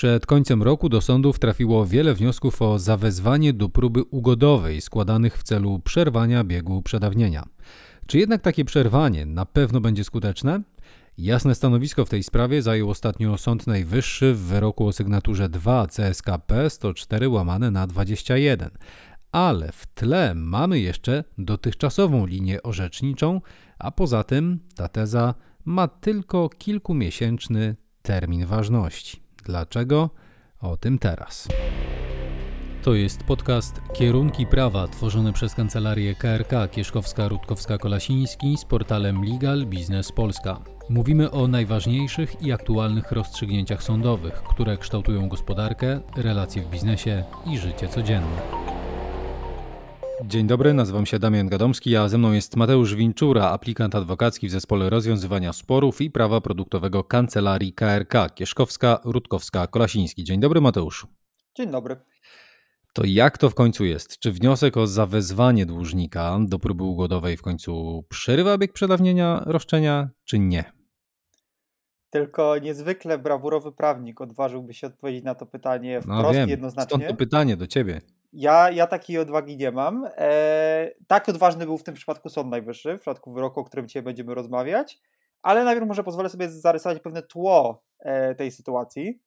Przed końcem roku do sądów trafiło wiele wniosków o zawezwanie do próby ugodowej składanych w celu przerwania biegu przedawnienia. Czy jednak takie przerwanie na pewno będzie skuteczne? Jasne stanowisko w tej sprawie zajął ostatnio Sąd Najwyższy w wyroku o sygnaturze 2 CSKP 104 łamane na 21. Ale w tle mamy jeszcze dotychczasową linię orzeczniczą, a poza tym ta teza ma tylko kilkumiesięczny termin ważności. Dlaczego? O tym teraz. To jest podcast Kierunki Prawa tworzony przez kancelarię KRK Kieszkowska-Rutkowska-Kolasiński z portalem Legal Business Polska. Mówimy o najważniejszych i aktualnych rozstrzygnięciach sądowych, które kształtują gospodarkę, relacje w biznesie i życie codzienne. Dzień dobry, nazywam się Damian Gadomski, a ze mną jest Mateusz Winczura, aplikant adwokacki w Zespole Rozwiązywania Sporów i Prawa Produktowego Kancelarii KRK Kieszkowska, Rutkowska, Kolasiński. Dzień dobry Mateuszu. Dzień dobry. To jak to w końcu jest? Czy wniosek o zawezwanie dłużnika do próby ugodowej w końcu przerywa bieg przedawnienia roszczenia, czy nie? Tylko niezwykle brawurowy prawnik odważyłby się odpowiedzieć na to pytanie no wprost no wiem. jednoznacznie. Stąd to pytanie do ciebie. Ja, ja takiej odwagi nie mam. E, tak odważny był w tym przypadku Sąd Najwyższy, w przypadku wyroku, o którym dzisiaj będziemy rozmawiać, ale najpierw może pozwolę sobie zarysować pewne tło e, tej sytuacji.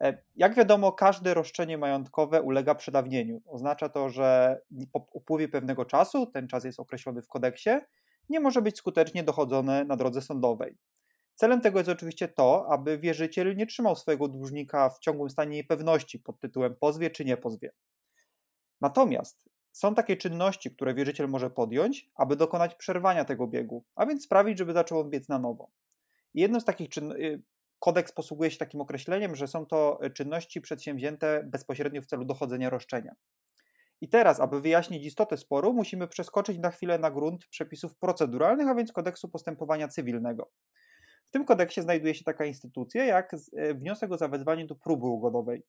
E, jak wiadomo, każde roszczenie majątkowe ulega przedawnieniu. Oznacza to, że po upływie pewnego czasu, ten czas jest określony w kodeksie, nie może być skutecznie dochodzone na drodze sądowej. Celem tego jest oczywiście to, aby wierzyciel nie trzymał swojego dłużnika w ciągłym stanie niepewności pod tytułem pozwie czy nie pozwie. Natomiast są takie czynności, które wierzyciel może podjąć, aby dokonać przerwania tego biegu, a więc sprawić, żeby zaczął on biec na nowo. Jedno z takich czyn... Y, kodeks posługuje się takim określeniem, że są to czynności przedsięwzięte bezpośrednio w celu dochodzenia roszczenia. I teraz, aby wyjaśnić istotę sporu, musimy przeskoczyć na chwilę na grunt przepisów proceduralnych, a więc kodeksu postępowania cywilnego. W tym kodeksie znajduje się taka instytucja jak y, wniosek o zawezwanie do próby ugodowej.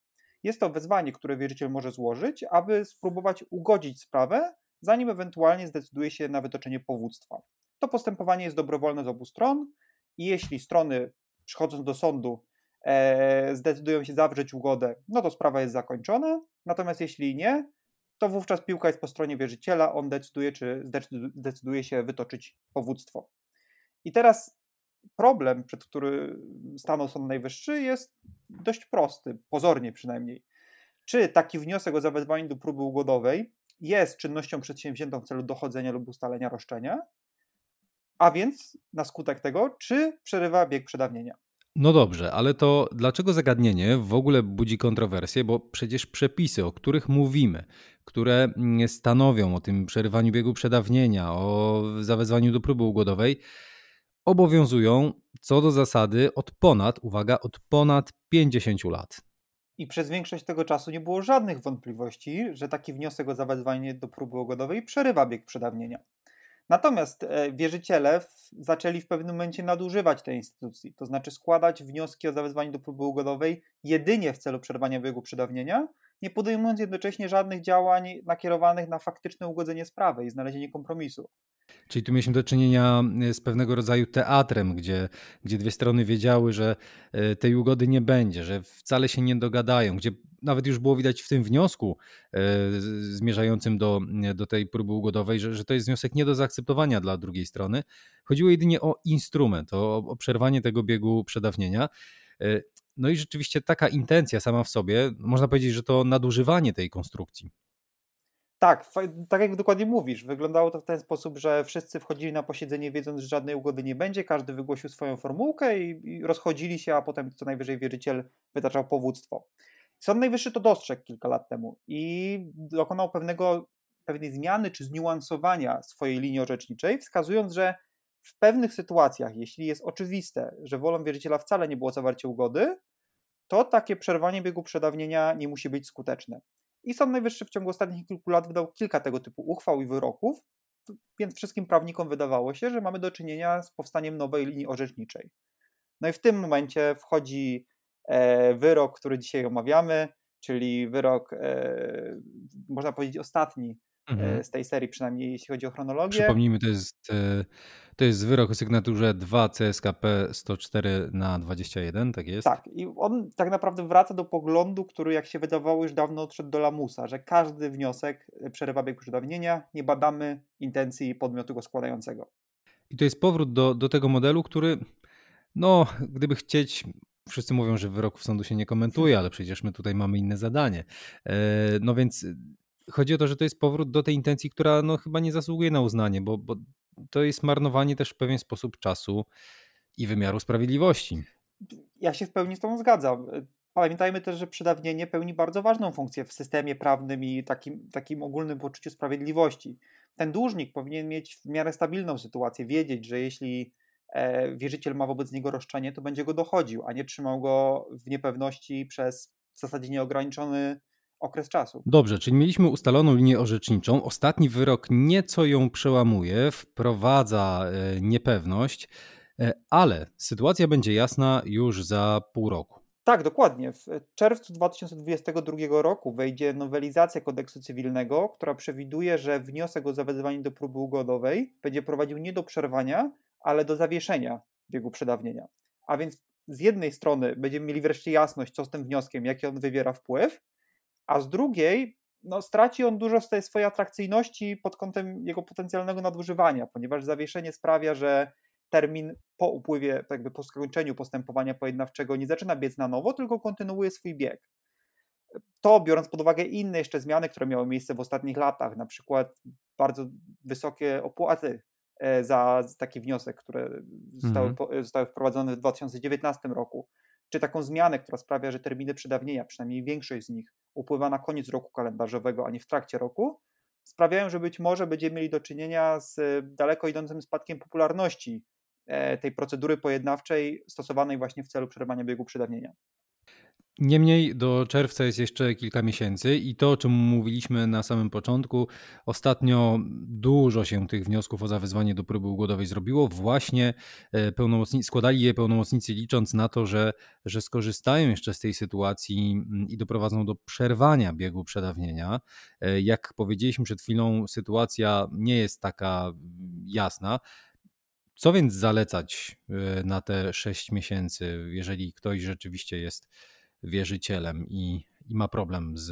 Jest to wezwanie, które wierzyciel może złożyć, aby spróbować ugodzić sprawę, zanim ewentualnie zdecyduje się na wytoczenie powództwa. To postępowanie jest dobrowolne z obu stron i jeśli strony przychodząc do sądu e, zdecydują się zawrzeć ugodę, no to sprawa jest zakończona. Natomiast jeśli nie, to wówczas piłka jest po stronie wierzyciela, on decyduje, czy zdecyduje się wytoczyć powództwo. I teraz problem, przed który stanął Sąd Najwyższy, jest dość prosty, pozornie przynajmniej. Czy taki wniosek o zawezwanie do próby ugodowej jest czynnością przedsięwziętą w celu dochodzenia lub ustalenia roszczenia, a więc na skutek tego, czy przerywa bieg przedawnienia? No dobrze, ale to dlaczego zagadnienie w ogóle budzi kontrowersję? Bo przecież przepisy, o których mówimy, które stanowią o tym przerywaniu biegu przedawnienia, o zawezwaniu do próby ugodowej, obowiązują co do zasady od ponad, uwaga, od ponad 50 lat. I przez większość tego czasu nie było żadnych wątpliwości, że taki wniosek o zawezwanie do próby ugodowej przerywa bieg przedawnienia. Natomiast e, wierzyciele zaczęli w pewnym momencie nadużywać tej instytucji, to znaczy składać wnioski o zawezwanie do próby ugodowej jedynie w celu przerwania biegu przedawnienia, nie podejmując jednocześnie żadnych działań nakierowanych na faktyczne ugodzenie sprawy i znalezienie kompromisu. Czyli tu mieliśmy do czynienia e, z pewnego rodzaju teatrem, gdzie, gdzie dwie strony wiedziały, że e, tej ugody nie będzie, że wcale się nie dogadają, gdzie nawet już było widać w tym wniosku e, zmierzającym do, do tej próby ugodowej, że, że to jest wniosek nie do zaakceptowania dla drugiej strony. Chodziło jedynie o instrument, o, o przerwanie tego biegu przedawnienia. No i rzeczywiście taka intencja sama w sobie, można powiedzieć, że to nadużywanie tej konstrukcji. Tak, tak jak dokładnie mówisz, wyglądało to w ten sposób, że wszyscy wchodzili na posiedzenie wiedząc, że żadnej ugody nie będzie, każdy wygłosił swoją formułkę i, i rozchodzili się, a potem co najwyżej wierzyciel wytaczał powództwo. Sąd Najwyższy to dostrzegł kilka lat temu i dokonał pewnego, pewnej zmiany czy zniuansowania swojej linii orzeczniczej, wskazując, że w pewnych sytuacjach, jeśli jest oczywiste, że wolą wierzyciela wcale nie było zawarcie ugody, to takie przerwanie biegu przedawnienia nie musi być skuteczne. I Sąd Najwyższy w ciągu ostatnich kilku lat wydał kilka tego typu uchwał i wyroków, więc wszystkim prawnikom wydawało się, że mamy do czynienia z powstaniem nowej linii orzeczniczej. No i w tym momencie wchodzi e, wyrok, który dzisiaj omawiamy, czyli wyrok, e, można powiedzieć, ostatni mhm. z tej serii, przynajmniej jeśli chodzi o chronologię. Przypomnijmy, to jest, to jest wyrok o sygnaturze 2 CSKP 104 na 21, tak jest? Tak, i on tak naprawdę wraca do poglądu, który jak się wydawało już dawno odszedł do lamusa, że każdy wniosek przerywa bieg przedawnienia, nie badamy intencji podmiotu go składającego. I to jest powrót do, do tego modelu, który, no, gdyby chcieć, wszyscy mówią, że wyroków sądu się nie komentuje, ale przecież my tutaj mamy inne zadanie. E, no więc chodzi o to, że to jest powrót do tej intencji, która no, chyba nie zasługuje na uznanie, bo, bo to jest marnowanie też w pewien sposób czasu i wymiaru sprawiedliwości. Ja się w pełni z tą zgadzam. Pamiętajmy też, że przedawnienie pełni bardzo ważną funkcję w systemie prawnym i takim, takim ogólnym poczuciu sprawiedliwości ten dłużnik powinien mieć w miarę stabilną sytuację, wiedzieć, że jeśli e, wierzyciel ma wobec niego roszczenie, to będzie go dochodził, a nie trzymał go w niepewności przez w zasadzie nieograniczony okres czasu. Dobrze, czyli mieliśmy ustaloną linię orzeczniczą. Ostatni wyrok nieco ją przełamuje, wprowadza e, niepewność, e, ale sytuacja będzie jasna już za pół roku. Tak, dokładnie. W czerwcu 2022 roku wejdzie nowelizacja kodeksu cywilnego, która przewiduje, że wniosek o zawezwanie do próby ugodowej będzie prowadził nie do przerwania, ale do zawieszenia biegu przedawnienia. A więc z jednej strony będziemy mieli wreszcie jasność, co z tym wnioskiem, jaki on wywiera wpływ, a z drugiej no, straci on dużo z tej swojej atrakcyjności pod kątem jego potencjalnego nadużywania, ponieważ zawieszenie sprawia, że termin po upływie, jakby po skończeniu postępowania pojednawczego nie zaczyna biec na nowo, tylko kontynuuje swój bieg. To biorąc pod uwagę inne jeszcze zmiany, które miały miejsce w ostatnich latach, na przykład bardzo wysokie opłaty e, za taki wniosek, które zostały, mhm. zostały wprowadzone w 2019 roku, czy taką zmianę, która sprawia, że terminy przedawnienia, przynajmniej większość z nich, upływa na koniec roku kalendarzowego, a nie w trakcie roku, sprawiają, że być może będziemy mieli do czynienia z daleko idącym spadkiem popularności E, tej procedury pojednawczej stosowanej właśnie w celu przerwania biegu przedawnienia. Niemniej do czerwca jest jeszcze kilka miesięcy i to, o czym mówiliśmy na samym początku, ostatnio dużo się tych wniosków o zawezwanie do próby ugodowej zrobiło. Właśnie e, pełnomocnicy, składali je pełnomocnicy licząc na to, że, że skorzystają jeszcze z tej sytuacji mm, i doprowadzą do przerwania biegu przedawnienia. E, jak powiedzieliśmy przed chwilą, sytuacja nie jest taka jasna. Co więc zalecać e, na te 6 miesięcy, jeżeli ktoś rzeczywiście jest wierzycielem i, i ma problem z,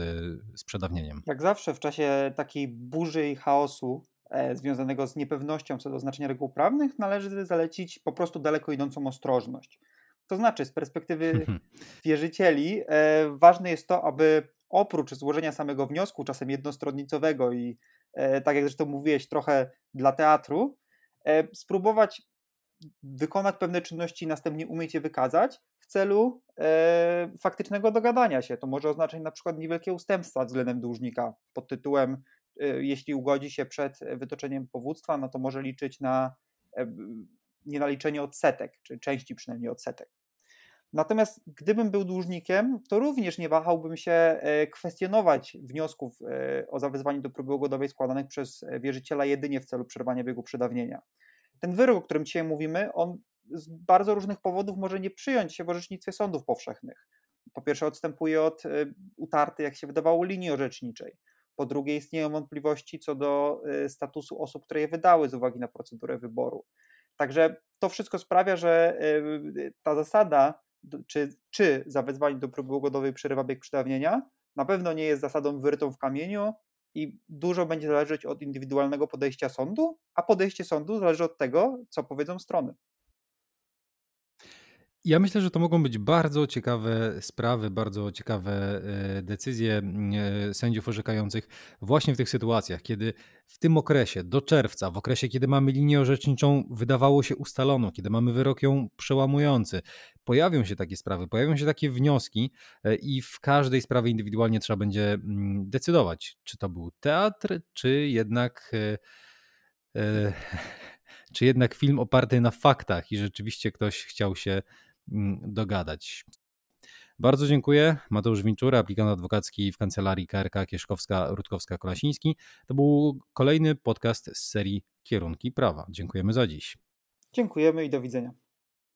z przedawnieniem? Jak zawsze w czasie takiej burzy i chaosu e, związanego z niepewnością co do znaczenia reguł prawnych, należy zalecić po prostu daleko idącą ostrożność. To znaczy, z perspektywy wierzycieli, e, ważne jest to, aby oprócz złożenia samego wniosku, czasem jednostronnicowego i e, tak jak zresztą mówiłeś, trochę dla teatru, E, spróbować wykonać pewne czynności i następnie umieć je wykazać w celu e, faktycznego dogadania się. To może oznaczać na przykład niewielkie ustępstwa względem dłużnika pod tytułem e, jeśli ugodzi się przed wytoczeniem powództwa, no to może liczyć na nienaliczenie odsetek, czy części przynajmniej odsetek. Natomiast gdybym był dłużnikiem, to również nie wahałbym się kwestionować wniosków o zawezwanie do próby ugodowej składanych przez wierzyciela jedynie w celu przerwania biegu przedawnienia. Ten wyrok, o którym dzisiaj mówimy, on z bardzo różnych powodów może nie przyjąć się w orzecznictwie sądów powszechnych. Po pierwsze, odstępuje od utartej, jak się wydawało, linii orzeczniczej. Po drugie, istnieją wątpliwości co do statusu osób, które je wydały z uwagi na procedurę wyboru. Także to wszystko sprawia, że ta zasada czy, czy zawezwanie do próby ugodowej przerywa bieg przedawnienia, na pewno nie jest zasadą wyrytą w kamieniu i dużo będzie zależeć od indywidualnego podejścia sądu, a podejście sądu zależy od tego, co powiedzą strony. Ja myślę, że to mogą być bardzo ciekawe sprawy, bardzo ciekawe e, decyzje e, sędziów orzekających właśnie w tych sytuacjach, kiedy w tym okresie, do czerwca, w okresie, kiedy mamy linię orzeczniczą, wydawało się ustaloną, kiedy mamy wyrok ją przełamujący, pojawią się takie sprawy, pojawią się takie wnioski e, i w każdej sprawie indywidualnie trzeba będzie mm, decydować, czy to był teatr, czy jednak. czy jednak film oparty na faktach i rzeczywiście ktoś chciał się Mm, dogadać. Bardzo dziękuję. Mateusz Winczura, aplikant adwokacki w kancelarii KRK Kieszkowska-Rutkowska-Kolasiński. To był kolejny podcast z serii Kierunki Prawa. Dziękujemy za dziś. Dziękujemy i do widzenia.